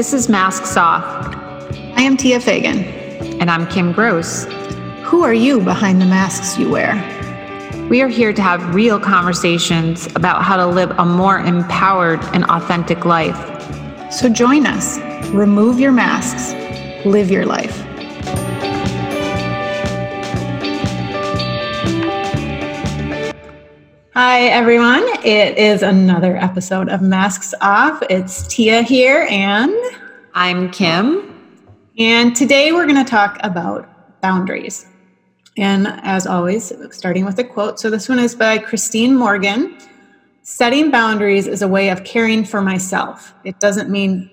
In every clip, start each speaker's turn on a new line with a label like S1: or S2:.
S1: This is Masks Off.
S2: I am Tia Fagan.
S1: And I'm Kim Gross.
S2: Who are you behind the masks you wear?
S1: We are here to have real conversations about how to live a more empowered and authentic life.
S2: So join us. Remove your masks. Live your life. Hi, everyone. It is another episode of Masks Off. It's Tia here, and
S1: I'm Kim.
S2: And today we're going to talk about boundaries. And as always, starting with a quote. So this one is by Christine Morgan. Setting boundaries is a way of caring for myself. It doesn't mean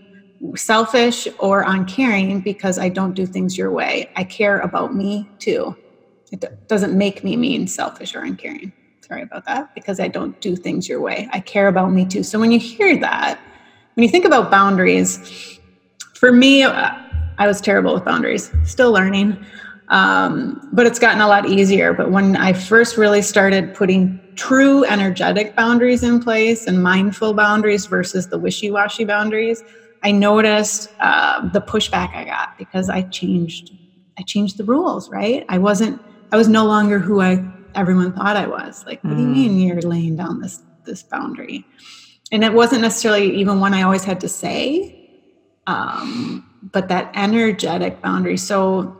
S2: selfish or uncaring because I don't do things your way. I care about me too. It doesn't make me mean selfish or uncaring sorry about that, because I don't do things your way. I care about me too. So when you hear that, when you think about boundaries, for me, uh, I was terrible with boundaries, still learning. Um, but it's gotten a lot easier. But when I first really started putting true energetic boundaries in place and mindful boundaries versus the wishy washy boundaries, I noticed uh, the pushback I got because I changed. I changed the rules. Right? I wasn't. I was no longer who I everyone thought I was. Like, what do you mean mm. you're laying down this this boundary? And it wasn't necessarily even one I always had to say, um, but that energetic boundary. So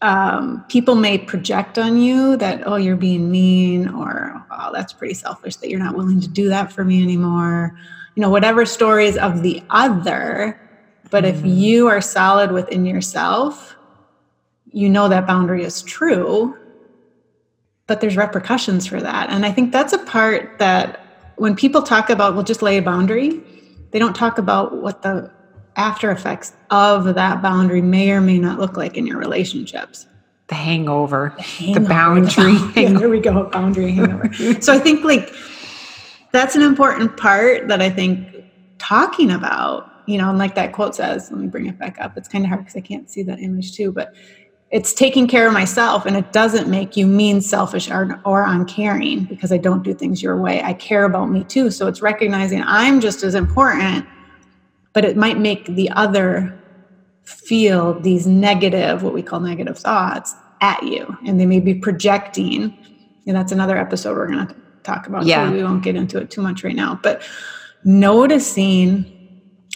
S2: um, people may project on you that oh you're being mean or oh that's pretty selfish that you're not willing to do that for me anymore. You know whatever stories of the other. But mm. if you are solid within yourself, you know that boundary is true but there's repercussions for that. And I think that's a part that when people talk about, we'll just lay a boundary, they don't talk about what the after effects of that boundary may or may not look like in your relationships.
S1: The hangover, the, hangover, the boundary.
S2: The, yeah, there we go, boundary hangover. so I think like that's an important part that I think talking about, you know, and like that quote says, let me bring it back up. It's kind of hard because I can't see that image too, but it's taking care of myself and it doesn't make you mean selfish or, or uncaring because i don't do things your way. I care about me too. So it's recognizing i'm just as important but it might make the other feel these negative what we call negative thoughts at you and they may be projecting. And that's another episode we're going to talk about yeah. so we won't get into it too much right now. But noticing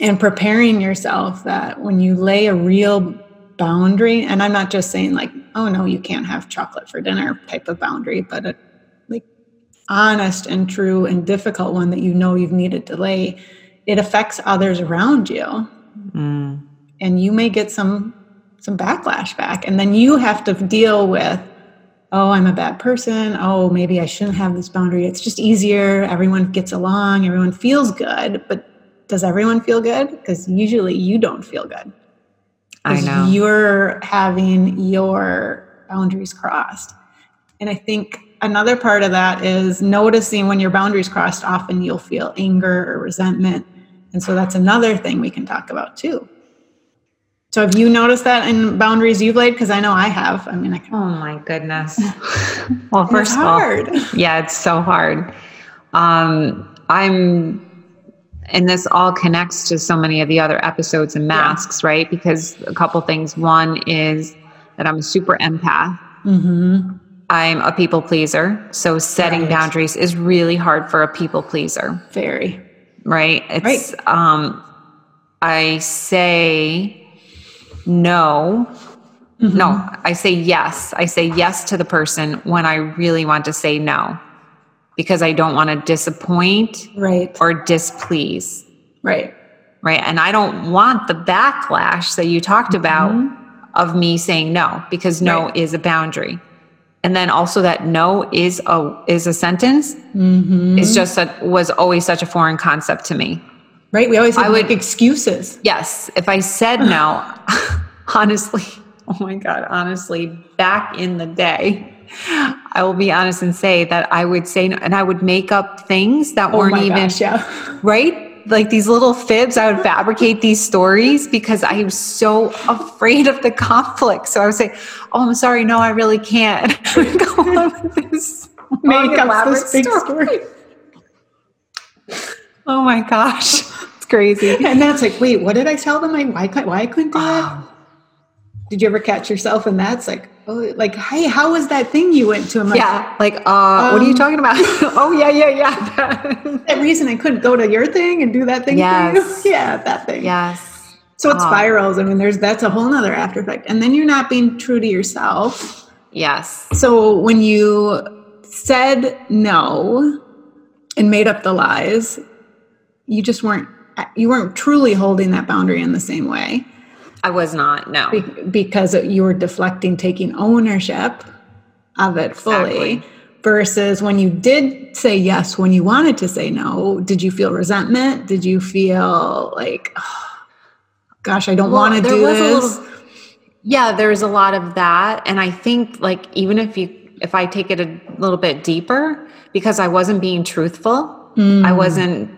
S2: and preparing yourself that when you lay a real boundary and i'm not just saying like oh no you can't have chocolate for dinner type of boundary but a like honest and true and difficult one that you know you've needed to lay. It affects others around you. Mm. and you may get some some backlash back and then you have to deal with oh i'm a bad person. Oh maybe i shouldn't have this boundary. It's just easier. Everyone gets along. Everyone feels good but does everyone feel good? Because usually you don't feel good
S1: I know.
S2: You're having your boundaries crossed. And I think another part of that is noticing when your boundaries crossed, often you'll feel anger or resentment. And so that's another thing we can talk about too. So have you noticed that in boundaries you've laid? Because I know I have. I mean, I
S1: can. Oh my goodness. well, first of all, yeah, it's so hard. Um, I'm and this all connects to so many of the other episodes and masks, yeah. right? Because a couple things. One is that I'm a super empath. Mm-hmm. I'm a people pleaser. So setting right. boundaries is really hard for a people pleaser.
S2: Very.
S1: Right? It's right. um I say no. Mm-hmm. No, I say yes. I say yes to the person when I really want to say no because I don't want to disappoint
S2: right.
S1: or displease.
S2: Right.
S1: Right. And I don't want the backlash that you talked mm-hmm. about of me saying no because no right. is a boundary. And then also that no is a is a sentence mm-hmm. is just a, was always such a foreign concept to me.
S2: Right. We always I would, like excuses.
S1: Yes. If I said no, honestly, oh my God, honestly, back in the day, I will be honest and say that I would say, and I would make up things that oh weren't even, gosh, yeah. right? Like these little fibs, I would fabricate these stories because I was so afraid of the conflict. So I would say, Oh, I'm sorry. No, I really can't. Go on with this
S2: make up this big story.
S1: Oh my gosh. It's crazy.
S2: And that's like, wait, what did I tell them? I, why, why I couldn't do it? Did you ever catch yourself? And that's like, oh, like, hey, how was that thing you went to? Like,
S1: yeah. Like, uh, what are you
S2: Um,
S1: talking about? oh, yeah, yeah, yeah.
S2: that reason I couldn't go to your thing and do that thing
S1: Yes.
S2: for you. Yeah, that thing.
S1: yes.
S2: So it spirals. I mean, there's that's a whole nother after effect. And then you're not being true to yourself.
S1: Yes.
S2: So when you said no and made up the lies, you just weren't you weren't truly holding that boundary in the same way
S1: I was not. No.
S2: be- because you were deflecting taking ownership of it fully
S1: Exactly.
S2: versus when you did say yes when you wanted to say no did you feel resentment did you feel like "Oh, gosh i don't
S1: Well,
S2: want to do this
S1: little- Yeah, there's a lot of that. And I think like even if you if I take it a little bit deeper, because I wasn't being truthful, I mm. wasn't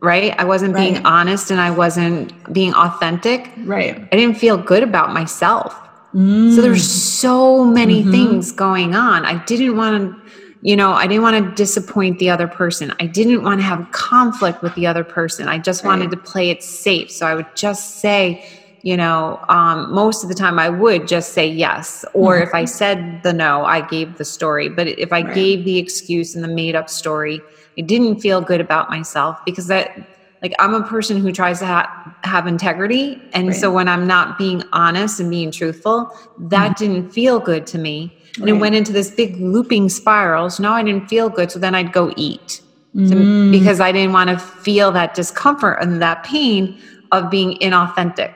S1: right. I wasn't being honest and I wasn't being authentic.
S2: right
S1: I didn't feel good about myself. So there's mm. so many mm-hmm. things going on. I didn't want to, you know, I didn't want to disappoint the other person. I didn't want to have conflict with the other person. I just wanted to play it safe. So I would just say, you know, um, most of the time I would just say yes. Or mm-hmm. if I said the no, I gave the story. But if I
S2: Right.
S1: gave the excuse and the made up story, I didn't feel good about myself because that, like, I'm a person who tries to ha- have integrity. And so when I'm not being honest and being truthful, that didn't feel good to me. And it went into this big looping spiral. So now I didn't feel good. So then I'd go eat So-
S2: Mm.
S1: because I didn't want to feel that discomfort and that pain of being inauthentic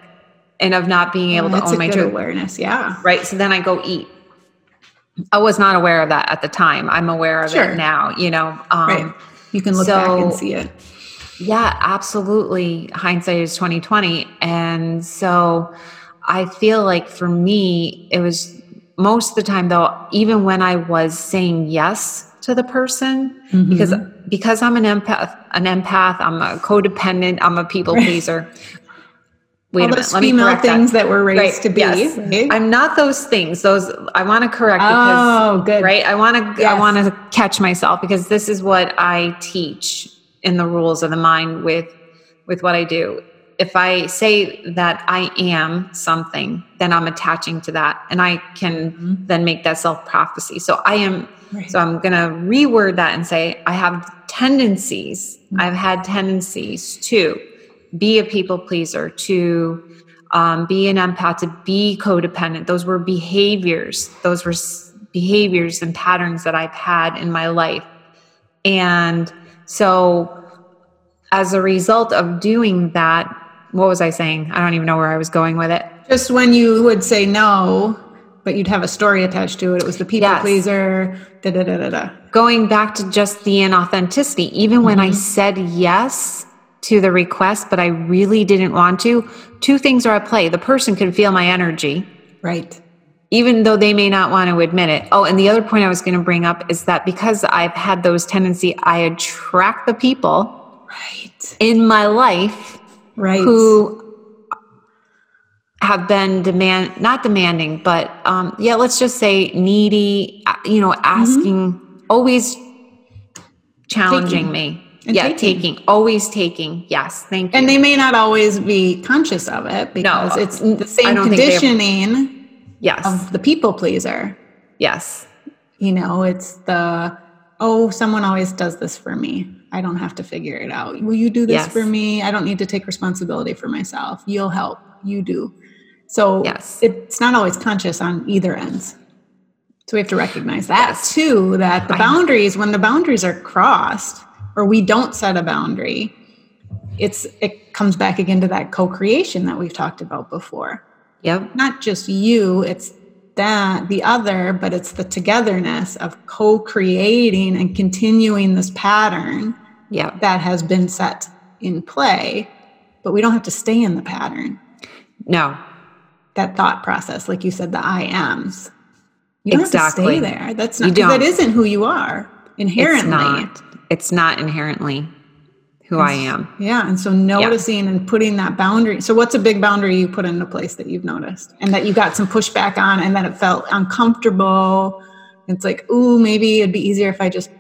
S1: and of not being able to own my truth.
S2: awareness yeah
S1: Right. So then I go eat. I was not aware of that at the time. I'm aware of
S2: Sure.
S1: it now, you know. Um,
S2: right you can look back and see it
S1: yeah, absolutely. Hindsight is 2020. And so I feel like for me, it was most of the time though, even when I was saying yes to the person, mm-hmm. because because I'm an empath, an empath, I'm a codependent, I'm a people pleaser. Wait
S2: all
S1: a minute,
S2: those
S1: let
S2: female
S1: correct
S2: things
S1: that.
S2: that, we're raised
S1: Right,
S2: to be
S1: yes.
S2: right?
S1: I'm not those things. Those I want to correct because
S2: oh good
S1: right i want to i want to catch myself because this is what i teach in the rules of the mind with with what i do if i say that i am something then i'm attaching to that and i can mm-hmm. then make that self prophecy so i am
S2: Right.
S1: so i'm going to reword that and say i have tendencies mm-hmm. i've had tendencies to be a people pleaser to um, be an empath to be codependent. Those were behaviors those were s- behaviors and patterns that i've had in my life. And so as a result of doing that what was i saying? I don't even know where i was going with it.
S2: Just when you would say no but you'd have a story attached to it. It was the people
S1: Yes.
S2: pleaser da da da da da.
S1: Going back to just the inauthenticity even when i said yes to the request but i really didn't want to two things are at play the person can feel my energy
S2: right
S1: even though they may not want to admit it. Oh, and the other point I was going to bring up is that because I've had those tendency, I attract the people
S2: right
S1: in my life
S2: right
S1: who have been demand not demanding, but um, yeah, let's just say needy. uh, You know, asking, always challenging
S2: Taking.
S1: me.
S2: And
S1: yeah,
S2: taking.
S1: taking. always taking. Yes, thank you.
S2: and they may not always be conscious of it because it's the same
S1: don't think they ever-
S2: conditioning
S1: yes,
S2: of the people pleaser
S1: yes,
S2: you know it's the oh someone always does this for me i don't have to figure it out will you do this
S1: Yes.
S2: for me i don't need to take responsibility for myself you'll help you do so
S1: Yes.
S2: it's not always conscious on either ends so we have to recognize that
S1: Yes.
S2: too that the boundaries when the boundaries are crossed or we don't set a boundary it's it comes back again to that co-creation that we've talked about before.
S1: Yep,
S2: not just you it's that the other but it's the togetherness of co-creating and continuing this pattern
S1: yep.
S2: that has been set in play but we don't have to stay in the pattern.
S1: No,
S2: that thought process like you said the i ams. You don't
S1: Exactly.
S2: have to stay there. That's not 'cause that
S1: don't.
S2: that isn't who you are inherently
S1: It's not. It's not inherently who I am.
S2: yeah and so noticing and putting that boundary so what's a big boundary you put into place that you've noticed and that you got some pushback on and that it felt uncomfortable it's like ooh maybe it'd be easier if i just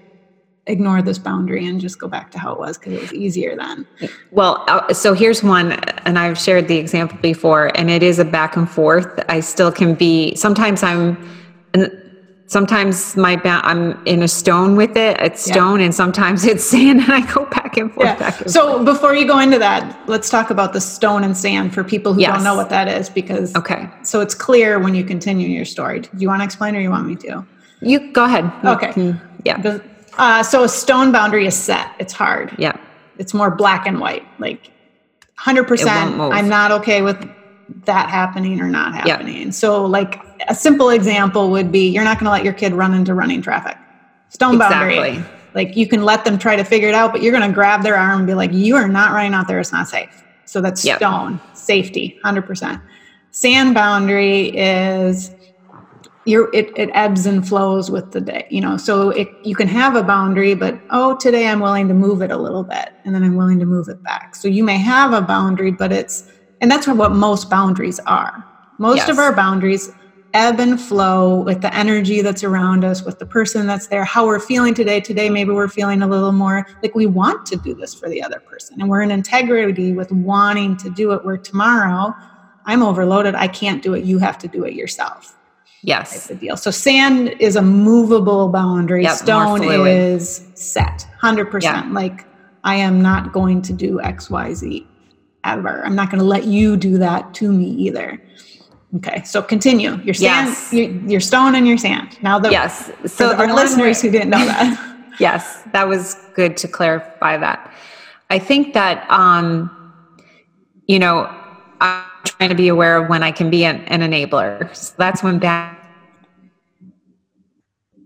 S2: ignore this boundary and just go back to how it was because it was easier then.
S1: Well, uh, so here's one, and I've shared the example before, and it is a back and forth. I still can be, sometimes I'm, sometimes my ba- I'm in a stone with it, it's
S2: Yeah.
S1: stone, and sometimes it's sand, and I go back and forth.
S2: Yeah.
S1: Back and
S2: So before you go into that, let's talk about the stone and sand for people who
S1: Yes.
S2: don't know what that is because
S1: Okay.
S2: so it's clear when you continue your story. Do you want to explain or you want me to?
S1: You go ahead.
S2: Okay.
S1: can- yeah.
S2: The- Uh, so a stone boundary is set. It's hard.
S1: Yeah.
S2: It's more black and white. Like 100%. I'm not okay with that happening or not
S1: Yeah.
S2: happening. So like a simple example would be you're not going to let your kid run into running traffic. Stone boundary.
S1: Exactly.
S2: Like you can let them try to figure it out, but you're going to grab their arm and be like, you are not running out there. It's not safe. So that's
S1: Yep.
S2: stone safety, 100%. Sand boundary is you're, it, it ebbs and flows with the day, you know, so it, you can have a boundary, but oh, today I'm willing to move it a little bit and then I'm willing to move it back. So you may have a boundary, but it's, and that's what most boundaries are. Most of our boundaries ebb and flow with the energy that's around us, with the person that's there, how we're feeling today. Today, maybe we're feeling a little more like we want to do this for the other person. And we're in integrity with wanting to do it, where tomorrow I'm overloaded. I can't do it. You have to do it yourself.
S1: Yes.
S2: The deal. So sand is a movable boundary.
S1: Yep,
S2: Stone is set, 100%.
S1: Yeah.
S2: Like, I am not going to do X, Y, Z ever. I'm not going to let you do that to me either. Okay, so continue. Your sand,
S1: Yes.
S2: your, your stone and your sand. Now the
S1: Yes.
S2: so
S1: the
S2: our listeners
S1: where-
S2: who didn't know that.
S1: Yes, that was good to clarify that. I think that, um, you know, I'm trying to be aware of when I can be an, an enabler. So that's when bad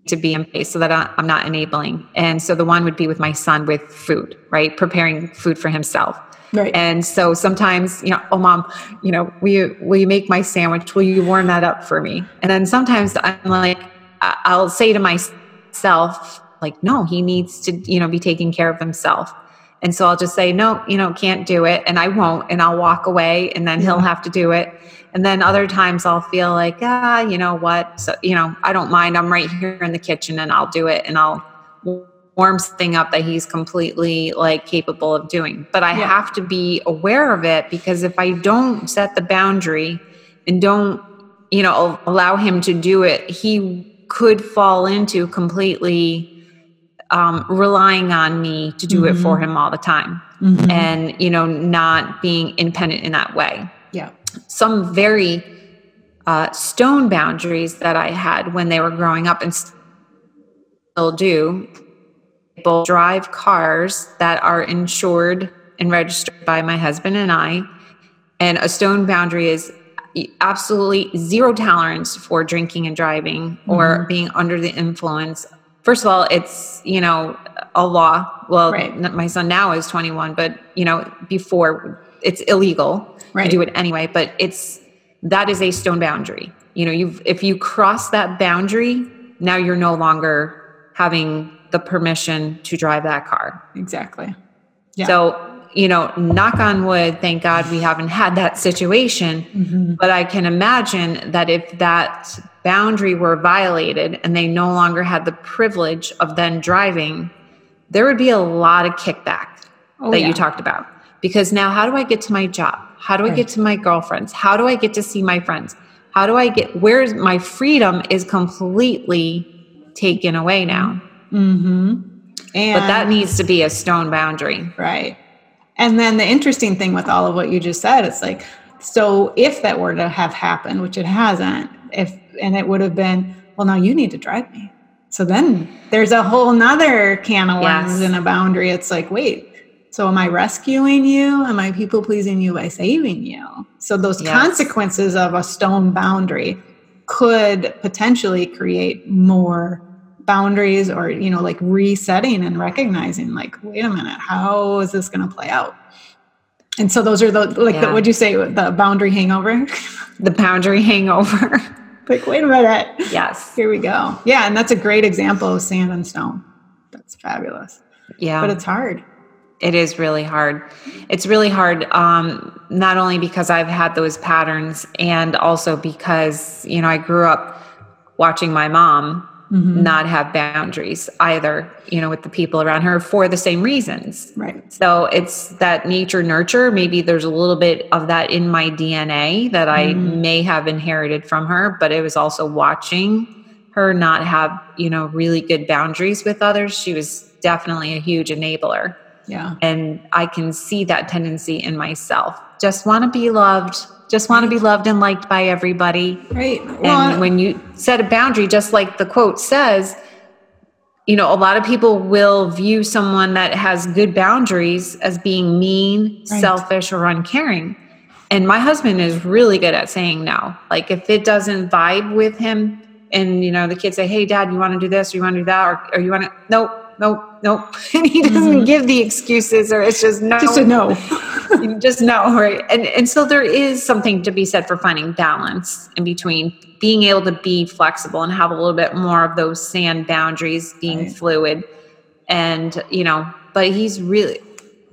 S1: to be in place so that I'm not enabling. And so the one would be with my son with food, right? Preparing food for himself.
S2: Right.
S1: And so sometimes, you know, oh mom, you know, will you will you make my sandwich? Will you warm that up for me? And then sometimes I'm like, I'll say to myself, like, no, he needs to, you know, be taking care of himself. And so I'll just say, no, you know, can't do it, and I won't, and I'll walk away, and then he'll have to do it. And then other times I'll feel like, ah, you know what? So, you know, I don't mind. I'm right here in the kitchen, and I'll do it, and I'll warm something up that he's completely like capable of doing. But I
S2: Yeah.
S1: have to be aware of it because if I don't set the boundary and don't, you know, allow him to do it, he could fall into completely um, relying on me to do it for him all the time
S2: Mhm.
S1: and, you know, not being independent in that way
S2: yeah.
S1: some very uh, stone boundaries that I had when they were growing up and still do. Both drive cars that are insured and registered by my husband and I. And a stone boundary is absolutely zero tolerance for drinking and driving or mm-hmm. being under the influence. First of all, it's, you know, a law. Well,
S2: Right.
S1: my son now is 21, but, you know, before it's illegal
S2: Right.
S1: to do it anyway, but it's that is a stone boundary. You know, you've if you cross that boundary, now you're no longer having the permission to drive that car.
S2: Exactly. Yeah.
S1: So, you know, knock on wood, thank God we haven't had that situation.
S2: Mhm.
S1: But I can imagine that if that boundary were violated and they no longer had the privilege of then driving, there would be a lot of kickback
S2: Oh,
S1: that
S2: yeah.
S1: you talked about. Because now, how do I get to my job? How do I
S2: Right.
S1: get to my girlfriends? How do I get to see my friends? How do I get where's my freedom is completely taken away now?
S2: Mhm. And
S1: But that needs to be a stone boundary.
S2: Right. And then the interesting thing with all of what you just said, it's like, so if that were to have happened, which it hasn't, if and it would have been, well, now you need to drive me. So then there's a whole nother can of worms
S1: Yes.
S2: and a boundary. It's like, wait, so am I rescuing you? Am I people pleasing you by saving you? So those
S1: Yes.
S2: consequences of a stone boundary could potentially create more boundaries or you know like resetting and recognizing like wait a minute how is this going to play out and so those are the like the,
S1: Yeah.
S2: what'd you say the boundary hangover
S1: The boundary hangover.
S2: like wait a minute
S1: yes.
S2: here we go yeah and that's a great example of sand and stone that's fabulous
S1: Yeah.
S2: but it's hard
S1: It is really hard. It's really hard, um, not only because I've had those patterns, and also because you know I grew up watching my mom
S2: Mhm.
S1: not have boundaries either, you know, with the people around her for the same reasons.
S2: Right.
S1: So it's that nature nurture. Maybe there's a little bit of that in my DNA that I
S2: Mm.
S1: may have inherited from her, but it was also watching her not have, you know, really good boundaries with others. She was definitely a huge enabler.
S2: Yeah.
S1: And I can see that tendency in myself. Just want to be loved, just want to be loved and liked by everybody.
S2: Right.
S1: And
S2: Well,
S1: when you set a boundary, just like the quote says, you know, a lot of people will view someone that has good boundaries as being mean,
S2: Right.
S1: selfish, or uncaring. And my husband is really good at saying no. Like if it doesn't vibe with him, and you know, the kids say, Hey dad, you want to do this or you want to do that, or, or you want to nope, nope, nope. And he doesn't
S2: Mhm.
S1: give the excuses or it's just no
S2: just a no.
S1: you just know right and and so there is something to be said for finding balance in between being able to be flexible and have a little bit more of those sand boundaries being
S2: Right.
S1: fluid and you know but he's really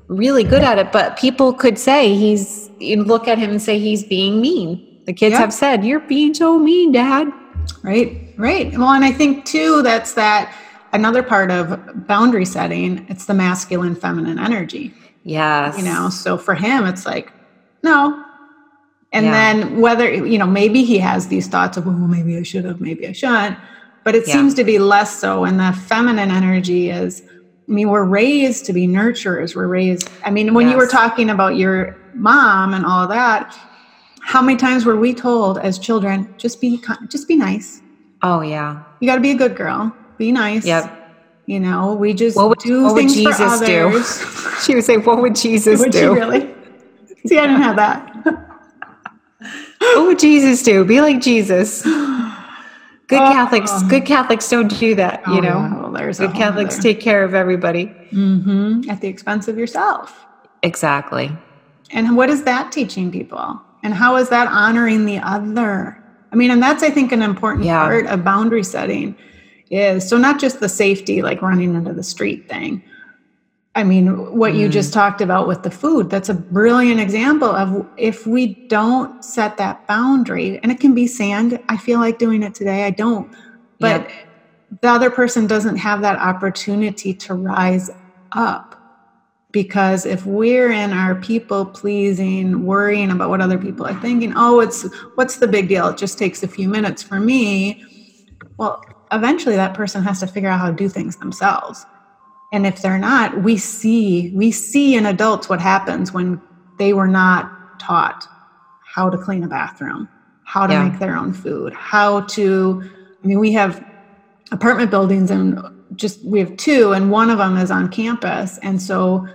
S1: really good at it but people could say he's you look at him and say he's being mean the kids
S2: Yeah.
S1: have said you're being so mean dad
S2: Right, right. Well, and I think too that's that another part of boundary setting. It's the masculine, feminine energy.
S1: Yes
S2: You know, so for him, it's like no. And
S1: Yeah.
S2: then whether you know, maybe he has these thoughts of, well, maybe I should have, maybe I shouldn't. But it
S1: Yeah.
S2: seems to be less so. And the feminine energy is. I mean, we're raised to be nurturers. We're raised. I mean, when you were talking about your mom and all that, how many times were we told as children, just be, just be nice
S1: oh yeah
S2: you got to be a good girl. Be nice.
S1: Yep.
S2: You know, we just
S1: what would,
S2: do
S1: what would
S2: things
S1: jesus
S2: for
S1: do
S2: others.
S1: she would say what would jesus
S2: Would
S1: do
S2: really? See, I didn't have that.
S1: What would Jesus do? Be like Jesus. Good
S2: Oh.
S1: Catholics, good Catholics don't do that, you know.
S2: well, there's
S1: Good Catholics take care of everybody.
S2: hmm at the expense of yourself.
S1: Exactly.
S2: And what is that teaching people? And how is that honoring the other? I mean, and that's I think an important
S1: Yeah.
S2: part of boundary setting is so not just the safety, like running into the street thing. I mean, what you
S1: Mm.
S2: just talked about with the food, that's a brilliant example of if we don't set that boundary, and it can be sand. I feel like doing it today. I don't. But
S1: Yep.
S2: the other person doesn't have that opportunity to rise up. Because if we're in our people pleasing, worrying about what other people are thinking, oh, it's what's the big deal? It just takes a few minutes for me. Well, eventually that person has to figure out how to do things themselves. And if they're not, we see we see in adults what happens when they were not taught how to clean a bathroom, how to
S1: Yeah.
S2: make their own food, how to I mean, we have apartment buildings and just we have two and one of them is on campus and so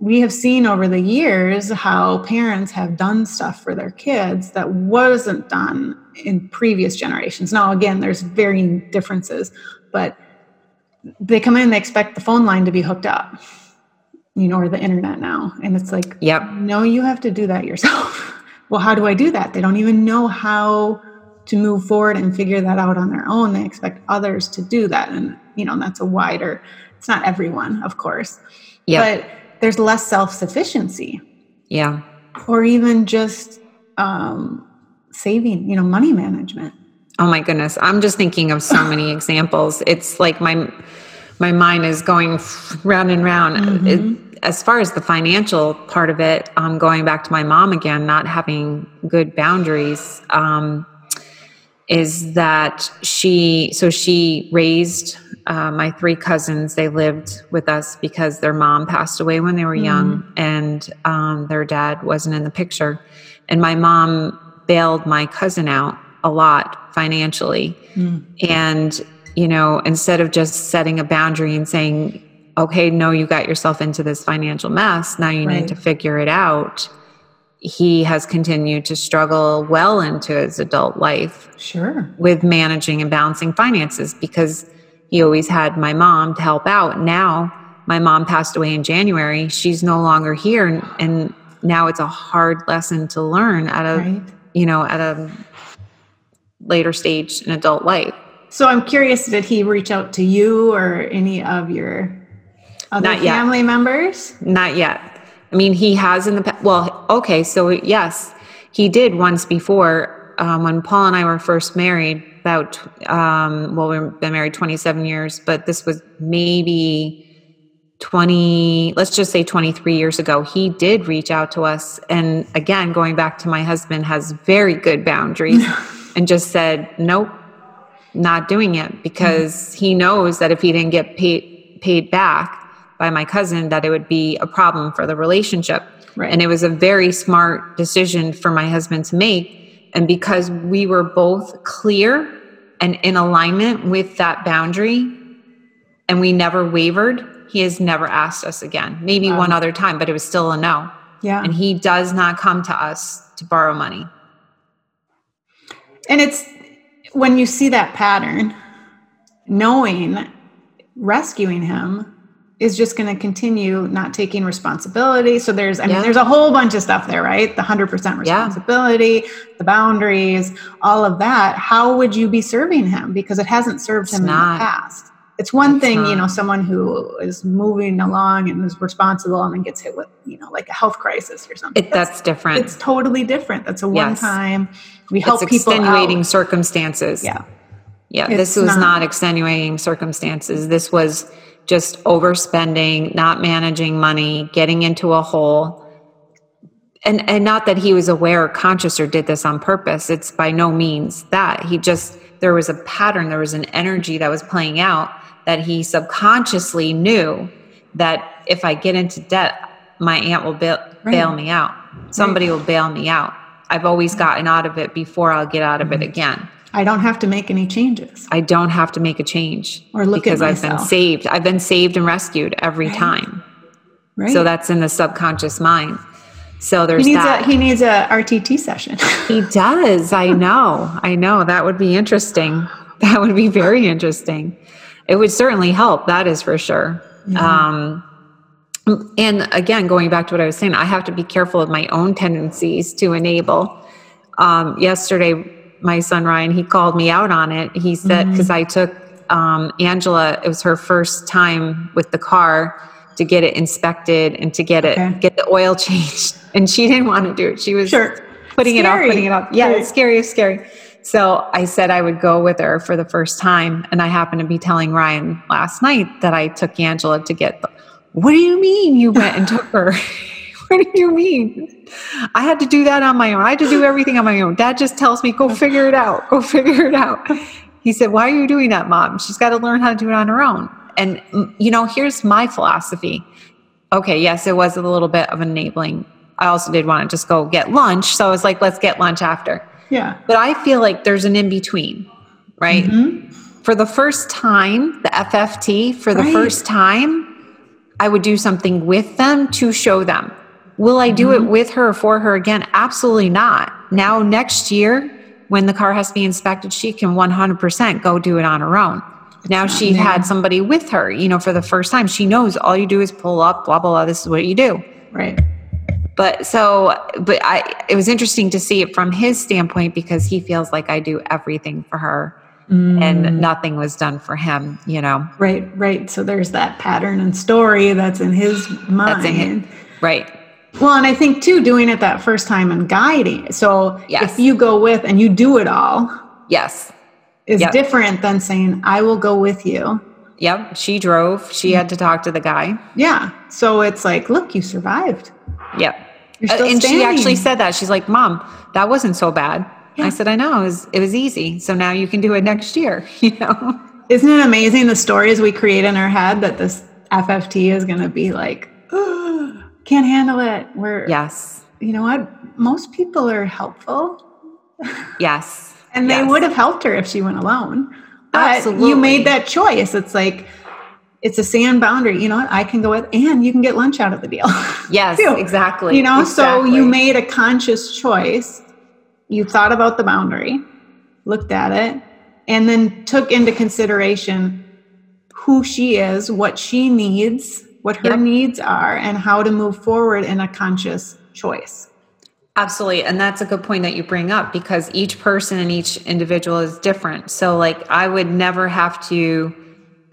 S2: we have seen over the years how parents have done stuff for their kids that wasn't done in previous generations. Now, again, there's varying differences, but they come in, they expect the phone line to be hooked up, you know, or the internet now. And it's like,
S1: Yep.
S2: no, you have to do that yourself. well, how do I do that? They don't even know how to move forward and figure that out on their own. They expect others to do that. And, you know, that's a wider, it's not everyone, of course.
S1: Yep.
S2: But there's less self sufficiency
S1: yeah.
S2: or even just um, saving, you know, money management.
S1: Oh my goodness. I'm just thinking of so many examples. It's like my my mind is going round and round.
S2: Mhm.
S1: It, as far as the financial part of it, um, going back to my mom again, not having good boundaries, um, is that she, so she raised uh, my three cousins. They lived with us because their mom passed away when they were young and um, their dad wasn't in the picture. And my mom bailed my cousin out a lot financially. Mm. And, you know, instead of just setting a boundary and saying, okay, no, you got yourself into this financial mess, now you
S2: Right.
S1: need to figure it out, he has continued to struggle well into his adult life
S2: Sure.
S1: with managing and balancing finances because he always had my mom to help out. Now, my mom passed away in January. She's no longer here. And, and now it's a hard lesson to learn at a,
S2: Right.
S1: you know, at a later stage in adult life.
S2: So I'm curious, did he reach out to you or any of your other
S1: Not yet.
S2: family members?
S1: Not yet. I mean, he has in the past. Well, okay, so yes, he did once before um, when Paul and I were first married. about um, well we've been married 27 years but this was maybe 20 let's just say 23 years ago he did reach out to us and again going back to my husband has very good boundaries and just said nope not doing it because mm-hmm. he knows that if he didn't get paid paid back by my cousin that it would be a problem for the relationship right. and it was a very smart decision for my husband to make and because we were both clear and in alignment with that boundary and we never wavered, he has never asked us again. Maybe wow. one other time, but it was still a no.
S2: Yeah.
S1: And he does not come to us to borrow money.
S2: And it's when you see that pattern, knowing rescuing him is just going to continue not taking responsibility. So there's, I yeah. mean, there's a whole bunch of stuff there, right? The 100% responsibility, yeah. the boundaries, all of that. How would you be serving him? Because it hasn't served
S1: it's
S2: him
S1: not.
S2: in the past. It's one it's thing, not. you know, someone who is moving along and is responsible and then gets hit with, you know, like a health crisis or something.
S1: It, that's, that's, different.
S2: It's totally different. That's a one yes. We help
S1: it's
S2: people
S1: extenuating
S2: out.
S1: circumstances.
S2: Yeah.
S1: Yeah. It's this was not, not extenuating circumstances. This was just overspending, not managing money, getting into a hole. And, and not that he was aware or conscious or did this on purpose. It's by no means that. He just, there was a pattern, there was an energy that was playing out that he subconsciously knew that if I get into debt, my aunt will bail, right. bail me out. Somebody right. will bail me out. I've always gotten out of it before I'll get out of it again.
S2: I don't have to make any changes.
S1: I don't have to make a change.
S2: Or look
S1: because
S2: at
S1: myself. I've been saved. I've been saved and rescued every right. time. Right. So that's in the subconscious mind. So there's
S2: he needs
S1: that.
S2: A, he needs a RTT session.
S1: he does. I know. I know. That would be interesting. That would be very interesting. It would certainly help. That is for sure. Yeah. Um, and again, going back to what I was saying, I have to be careful of my own tendencies to enable. Um, yesterday, my son Ryan, he called me out on it. He said, because mm-hmm. I took um, Angela, it was her first time with the car to get it inspected and to get okay. it, get the oil changed. And she didn't want to do it. She was
S2: sure.
S1: putting scary. it off, putting it off. Yeah, it's scary, it's scary. So I said I would go with her for the first time. And I happened to be telling Ryan last night that I took Angela to get the, what do you mean you went and took her? what do you mean? I had to do that on my own. I had to do everything on my own. Dad just tells me, go figure it out. Go figure it out. He said, Why are you doing that, mom? She's got to learn how to do it on her own. And, mm, you know, here's my philosophy. Okay, yes, it was a little bit of enabling. I also did want to just go get lunch. So I was like, let's get lunch after.
S2: Yeah.
S1: But I feel like there's an in between, right? Mm-hmm. For the first time, the FFT, for the right. first time, I would do something with them to show them. Will I do mm-hmm. it with her or for her again? Absolutely not. Now, next year, when the car has to be inspected, she can 100% go do it on her own. Now she yeah. had somebody with her, you know, for the first time. She knows all you do is pull up, blah, blah, blah. This is what you do.
S2: Right.
S1: But so, but I, it was interesting to see it from his standpoint because he feels like I do everything for her mm. and nothing was done for him, you know?
S2: Right, right. So there's that pattern and story that's in his mind. That's in his,
S1: right.
S2: Well, and I think too, doing it that first time and guiding. So
S1: yes.
S2: if you go with and you do it all,
S1: yes,
S2: is yep. different than saying I will go with you.
S1: Yep, she drove. She had to talk to the guy.
S2: Yeah, so it's like, look, you survived.
S1: Yep, uh, and standing. she actually said that. She's like, "Mom, that wasn't so bad." Yeah. I said, "I know. It was, it was easy. So now you can do it next year." You know.
S2: Isn't it amazing the stories we create in our head that this FFT is going to be like? can't handle it. We're
S1: yes.
S2: You know what? Most people are helpful.
S1: Yes.
S2: and they
S1: yes.
S2: would have helped her if she went alone. But
S1: Absolutely.
S2: you made that choice. It's like it's a sand boundary. You know what? I can go with, and you can get lunch out of the deal.
S1: Yes, exactly.
S2: You know,
S1: exactly.
S2: so you made a conscious choice. You thought about the boundary, looked at it, and then took into consideration who she is, what she needs, what her yep. needs are, and how to move forward in a conscious choice.
S1: Absolutely. And that's a good point that you bring up because each person and each individual is different. So, like, I would never have to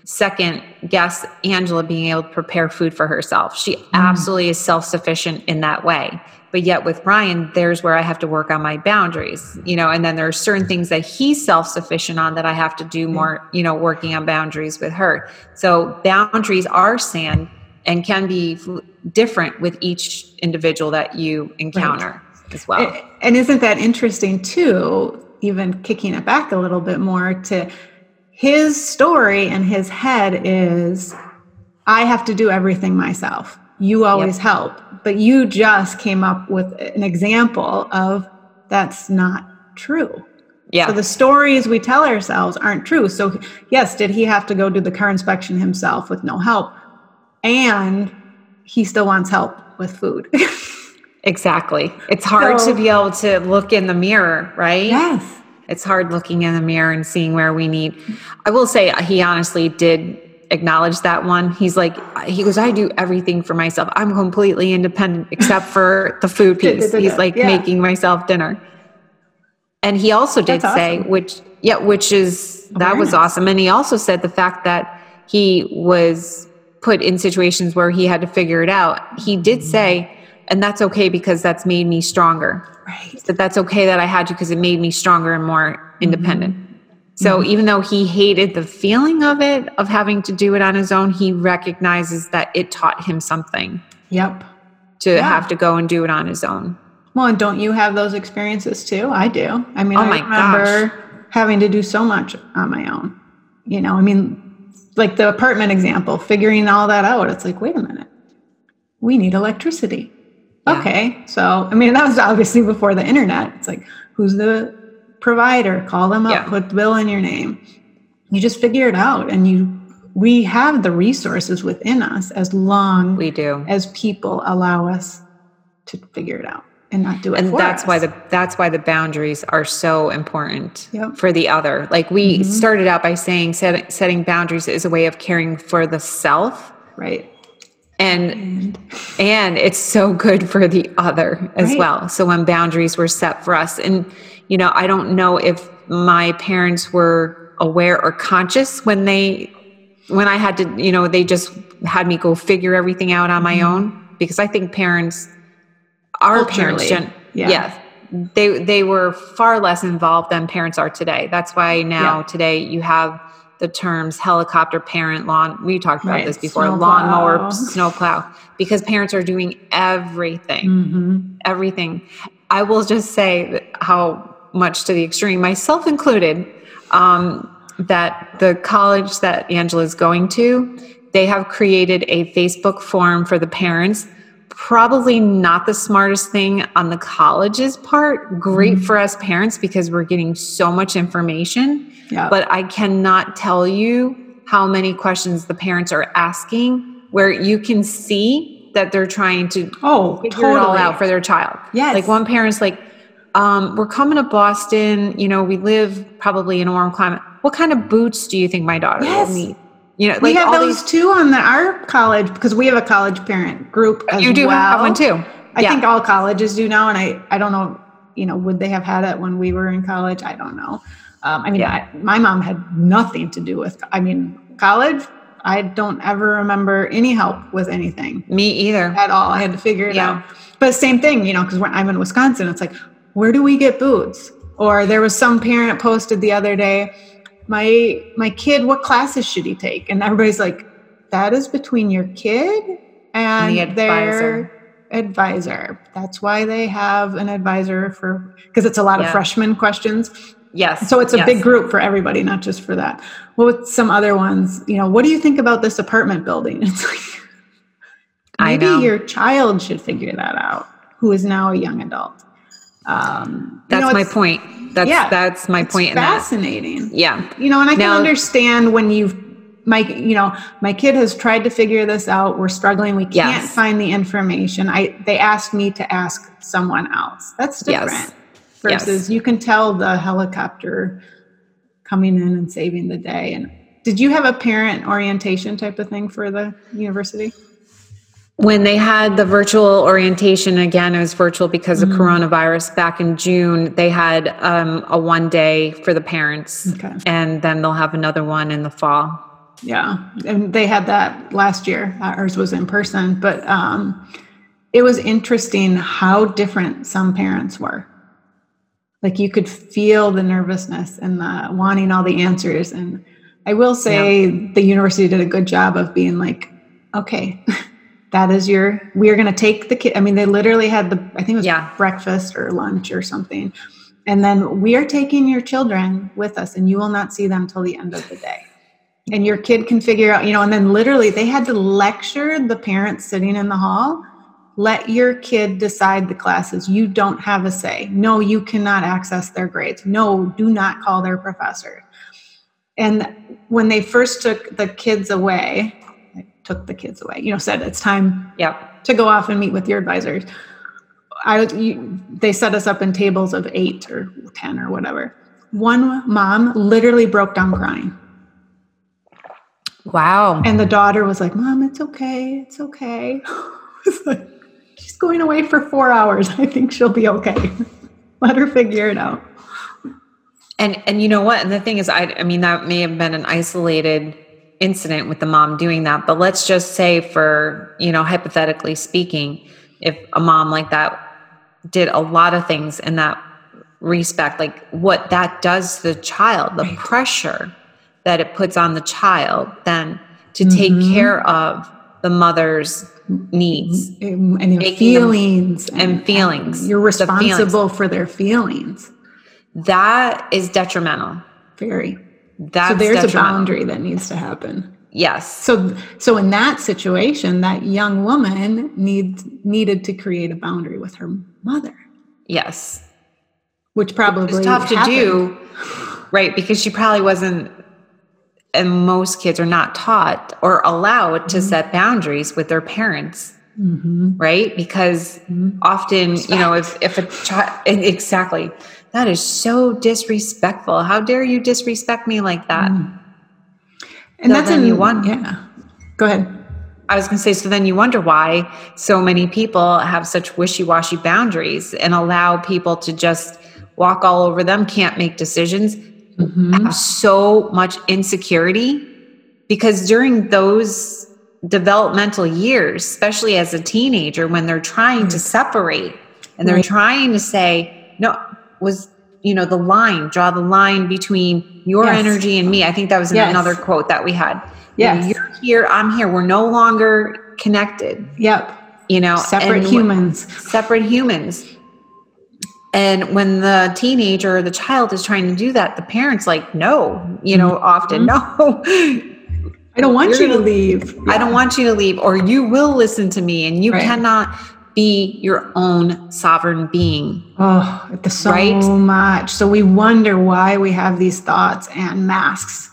S1: second guess Angela being able to prepare food for herself. She mm. absolutely is self sufficient in that way. But yet with Brian, there's where I have to work on my boundaries, you know, and then there are certain things that he's self sufficient on that I have to do more, you know, working on boundaries with her. So boundaries are sand and can be different with each individual that you encounter as well.
S2: And, and isn't that interesting too? Even kicking it back a little bit more to his story and his head is I have to do everything myself. You always
S1: Yep.
S2: help. But you just came up with an example of that's not true.
S1: yeah.
S2: So the stories we tell ourselves aren't true. So yes, did he have to go do the car inspection himself with no help? And he still wants help with food.
S1: Exactly. It's hard
S2: So-
S1: to be able to look in the mirror, right?
S2: yes.
S1: It's hard looking in the mirror and seeing where we need. I will say he honestly did acknowledge that one. He's like, he goes, I do everything for myself. I'm completely independent except for the food piece. He's like
S2: Yeah.
S1: making myself dinner. And he also did
S2: That's
S1: say,
S2: awesome.
S1: which, yeah, which is, that was awesome. And he also said the fact that he was put in situations where he had to figure it out. He did say, and that's okay because that's made me stronger
S2: Right.
S1: that that's okay that I had to because it made me stronger and more independent.
S2: Mm-hmm.
S1: So mm-hmm. even though he hated the feeling of it, of having to do it on his own, he recognizes that it taught him something
S2: Yep.
S1: to
S2: Yeah.
S1: have to go and do it on his own.
S2: Well, and don't you have those experiences too? I do. I mean,
S1: Oh
S2: I remember having to do so much on my own. You know, I mean, like the apartment example, figuring all that out. It's like, wait a minute, we need electricity.
S1: Yeah.
S2: Okay, so I mean, that was obviously before the internet. It's like, who's the provider? Call them up,
S1: Yeah.
S2: put the bill in your name. You just figure it out, and you. We have the resources within us as long
S1: We do.
S2: as people allow us to figure it out and not do it
S1: and that's why the that's why the boundaries are so important
S2: Yep.
S1: for the other like we mm-hmm. started out by saying set, setting boundaries is a way of caring for the self
S2: right
S1: and and it's so good for the other as
S2: Right.
S1: well so when boundaries were set for us and you know i don't know if my parents were aware or conscious when they when i had to you know they just had me go figure everything out on my mm-hmm. own because i think parents our parents gen-
S2: yeah.
S1: yes they they were far less involved than parents are today that's why now
S2: Yeah.
S1: today you have the terms helicopter parent lawn we talked about
S2: Right,
S1: this before
S2: snowplow.
S1: lawnmower snowplow because parents are doing everything
S2: mm-hmm.
S1: everything i will just say how much to the extreme myself included um, that the college that Angela is going to they have created a facebook forum for the parents probably not the smartest thing on the college's part great
S2: Mm-hmm.
S1: for us parents because we're getting so much information
S2: yeah
S1: but I cannot tell you how many questions the parents are asking where you can see that they're trying to
S2: oh
S1: figure
S2: totally
S1: it all out for their child.
S2: Yes.
S1: Like one parent's like, um, we're coming to Boston, you know, we live probably in a warm climate. What kind of boots do you think my daughter
S2: Yes.
S1: will need? You know,
S2: we
S1: like
S2: have
S1: all
S2: those
S1: these
S2: too on the our college because we have a college parent group
S1: you do
S2: well.
S1: have one too.
S2: I
S1: yeah.
S2: think all colleges do now, and I I don't know. You know, would they have had it when we were in college? I don't know. Um, I mean,
S1: Yeah.
S2: I, my mom had nothing to do with. I mean, college. I don't ever remember any help with anything
S1: Me either.
S2: at all. I had to figure it
S1: Yeah.
S2: out. But same thing, you know, because I'm in Wisconsin. It's like, where do we get boots? Or there was some parent posted the other day, my my kid, what classes should he take? And everybody's like, that is between your kid and,
S1: the
S2: their advisor. That's why they have an advisor for because it's a lot
S1: Yeah.
S2: of freshman questions.
S1: Yes.
S2: So it's a
S1: yes.
S2: big group for everybody, not just for that. Well, with some other ones, you know, what do you think about this apartment building? It's like
S1: I
S2: maybe your child should figure that out, who is now a young adult. Um, you
S1: That's
S2: know,
S1: my point. That's
S2: yeah,
S1: that's my point
S2: fascinating.
S1: Yeah.
S2: You know, and I can understand when you've my you know my kid has tried to figure this out we're struggling we can't
S1: Yes.
S2: find the information i they asked me to ask someone else that's different
S1: Yes.
S2: versus you can tell the helicopter coming in and saving the day and did you have a parent orientation type of thing for the university
S1: When they had the virtual orientation again, it was virtual because
S2: Mm-hmm.
S1: of coronavirus back in June. They had um, a one day for the parents,
S2: Okay.
S1: and then they'll have another one in the fall.
S2: Yeah, and they had that last year. Ours was in person, but um, it was interesting how different some parents were. Like you could feel the nervousness and the wanting all the answers. And I will say yeah. the university did a good job of being like, okay, that is your, we are going to take the kid. I mean, they literally had the, I think it was yeah. breakfast or lunch or something. And then we are taking your children with us and you will not see them till the end of the day. And your kid can figure out, you know, and then literally they had to lecture the parents sitting in the hall let your kid decide the classes. You don't have a say. No, you cannot access their grades. No, do not call their professor. And when they first took the kids away, took the kids away, you know, said it's time
S1: yep.
S2: to go off and meet with your advisors. I, you, they set us up in tables of eight or 10 or whatever. One mom literally broke down crying.
S1: Wow.
S2: And the daughter was like, Mom, it's okay. It's okay. she's going away for four hours. I think she'll be okay. Let her figure it out.
S1: And and you know what? And the thing is, I I mean that may have been an isolated incident with the mom doing that, but let's just say for you know hypothetically speaking, if a mom like that did a lot of things in that respect, like what that does to the child, the right. pressure that it puts on the child, then to mm-hmm. take care of the mother's needs
S2: and, and feelings
S1: and, and, feelings.
S2: You're responsible the for their feelings.
S1: That is detrimental.
S2: Very. That's so there's a boundary that needs to happen.
S1: Yes.
S2: So so in that situation, that young woman needs needed to create a boundary with her mother.
S1: Yes.
S2: Which probably
S1: tough happened. to do. Right, because she probably wasn't and most kids are not taught or allowed to mm-hmm. set boundaries with their parents mm-hmm. right because mm-hmm. often Respect. you know if if a child exactly that is so disrespectful how dare you disrespect me like that mm.
S2: and so that's then you want yeah go ahead
S1: I was going to say, so then you wonder why so many people have such wishy washy boundaries and allow people to just walk all over them, can't make decisions, mm-hmm. have so much insecurity because during those developmental years, especially as a teenager, when they're trying to separate and they're right. trying to say, no, was, you know, the line, draw the line between your yes. energy and me. I think that was yes. another quote that we had.
S2: yeah
S1: You are here, I'm here. We're no longer connected.
S2: Yep.
S1: You know,
S2: separate humans.
S1: Separate humans. And when the teenager or the child is trying to do that, the parent's like, no, you know, mm-hmm. often, no.
S2: I don't want You're you to gonna, leave.
S1: Yeah. I don't want you to leave, or you will listen to me, and you right. cannot be your own sovereign being.
S2: Oh, so right? much. So we wonder why we have these thoughts and masks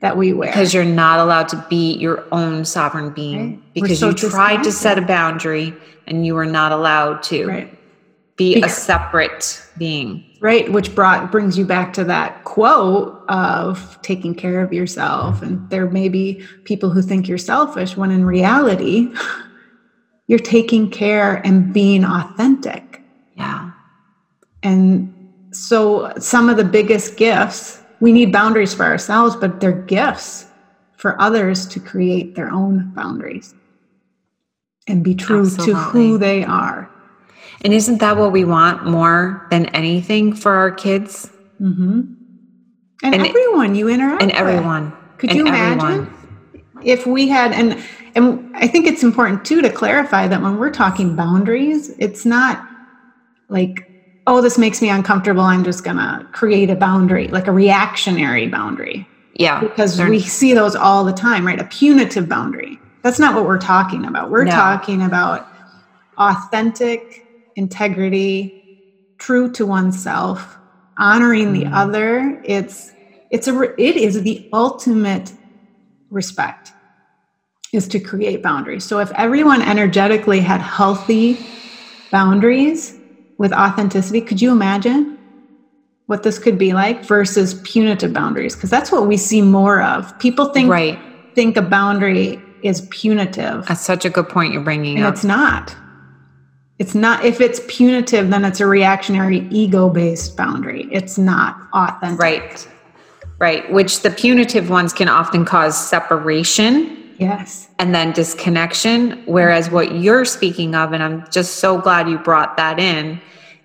S2: that we wear.
S1: Because you're not allowed to be your own sovereign being. Right. Because so you tried to set a boundary and you were not allowed to.
S2: Right
S1: be because, a separate being
S2: right which brought brings you back to that quote of taking care of yourself and there may be people who think you're selfish when in reality you're taking care and being authentic
S1: yeah
S2: and so some of the biggest gifts we need boundaries for ourselves but they're gifts for others to create their own boundaries and be true Absolutely. to who they are
S1: and isn't that what we want more than anything for our kids?
S2: Mm-hmm. And, and, everyone you interact with?
S1: and everyone.
S2: With. Could and you imagine everyone. if we had and and I think it's important too to clarify that when we're talking boundaries, it's not like oh this makes me uncomfortable i'm just going to create a boundary like a reactionary boundary.
S1: Yeah.
S2: Because we see those all the time right? A punitive boundary. That's not what we're talking about. We're no. talking about authentic integrity, true to oneself, honoring the mm. other. It's it's a it is the ultimate respect is to create boundaries. So if everyone energetically had healthy boundaries with authenticity, could you imagine what this could be like versus punitive boundaries? Because that's what we see more of. People think
S1: right.
S2: think a boundary is punitive.
S1: That's such a good point you're bringing
S2: and
S1: up.
S2: It's not. It's not, if it's punitive, then it's a reactionary ego based boundary. It's not authentic.
S1: Right. Right. Which the punitive ones can often cause separation
S2: Yes.
S1: and then disconnection. Whereas what you're speaking of, and I'm just so glad you brought that in,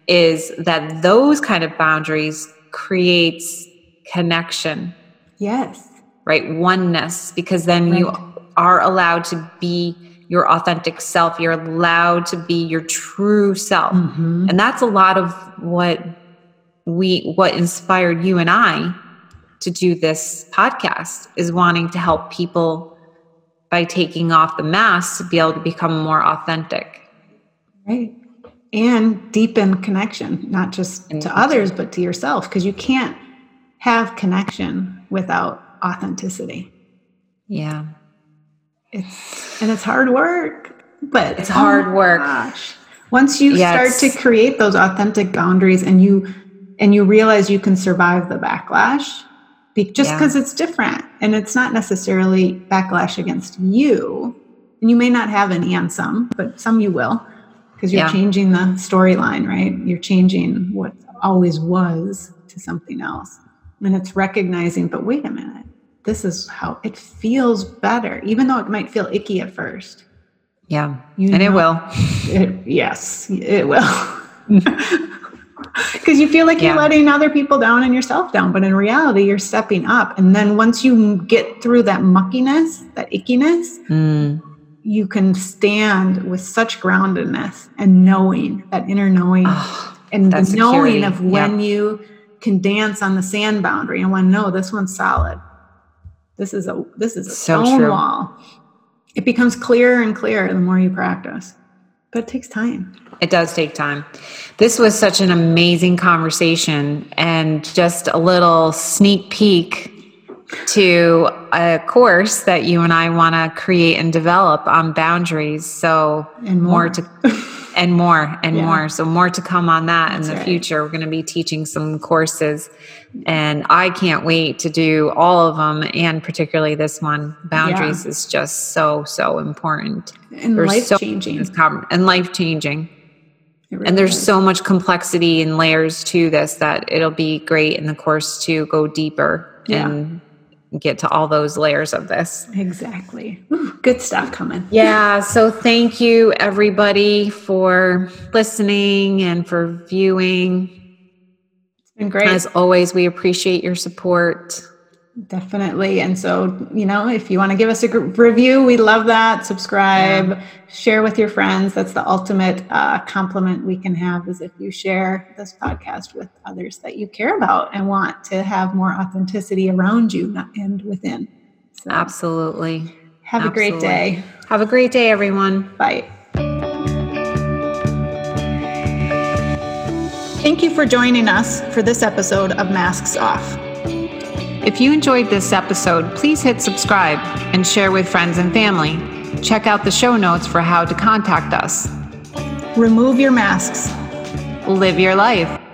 S1: is that those kind of boundaries creates connection,
S2: Yes.
S1: right? Oneness, because then you are allowed to be your authentic self. You're allowed to be your true self.
S2: Mhm.
S1: And that's a lot of what we what inspired you and I to do this podcast is wanting to help people by taking off the mask to be able to become more authentic.
S2: Right. And deepen connection, not just
S1: And
S2: to others, but to yourself, because you can't have connection without authenticity.
S1: Yeah.
S2: It's and it's hard work, but
S1: It's hard
S2: oh
S1: work.
S2: Gosh. Once you
S1: Yes.
S2: start to create those authentic boundaries and you and you realize you can survive the backlash just
S1: Yeah.
S2: because it's different and it's not necessarily backlash against you and you may not have any on some but some you will because you're
S1: Yeah.
S2: changing the storyline right you're changing what always was to something else and it's recognizing but wait a minute this is how it feels better even though it might feel icky at first
S1: Yeah.
S2: You
S1: and it will.
S2: it, yes, it will. Because you feel like you're letting other people down and yourself down, but in reality, you're stepping up. And then once you get through that muckiness, that ickiness,
S1: Mm.
S2: you can stand with such groundedness and knowing that inner knowing
S1: Oh,
S2: and the knowing
S1: security,
S2: of when you can dance on the sand boundary and when no, this one's solid. This is a this is a
S1: So
S2: stone
S1: true.
S2: wall. It becomes clearer and clearer the more you practice, but it takes time.
S1: It does take time. This was such an amazing conversation and just a little sneak peek to a course that you and I want to create and develop on boundaries. So
S2: And
S1: more
S2: more.
S1: to and more and
S2: Yeah.
S1: more. So more to come on that in the
S2: right.
S1: future. We're going to be teaching some courses and I can't wait to do all of them and particularly this one. Boundaries is just so so important.
S2: And life changing.
S1: Com- and life changing. And there's so much complexity and layers to this that it'll be great in the course to go deeper
S2: Yeah.
S1: and get to all those layers of this.
S2: exactly Ooh, good stuff coming.
S1: Yeah, so thank you everybody for listening and for viewing.
S2: It's been great.
S1: As always, we appreciate your support.
S2: Definitely. And so, you know, if you want to give us a gr- review, we love that. Subscribe, share with your friends. That's the ultimate uh, compliment we can have is if you share this podcast with others that you care about and want to have more authenticity around you and within. So
S1: Absolutely.
S2: have a great day.
S1: Have a great day, everyone.
S2: Bye. Thank you for joining us for this episode of Masks Off.
S1: If you enjoyed this episode, please hit subscribe and share with friends and family. Check out the show notes for how to contact us.
S2: Remove your masks.
S1: Live your life.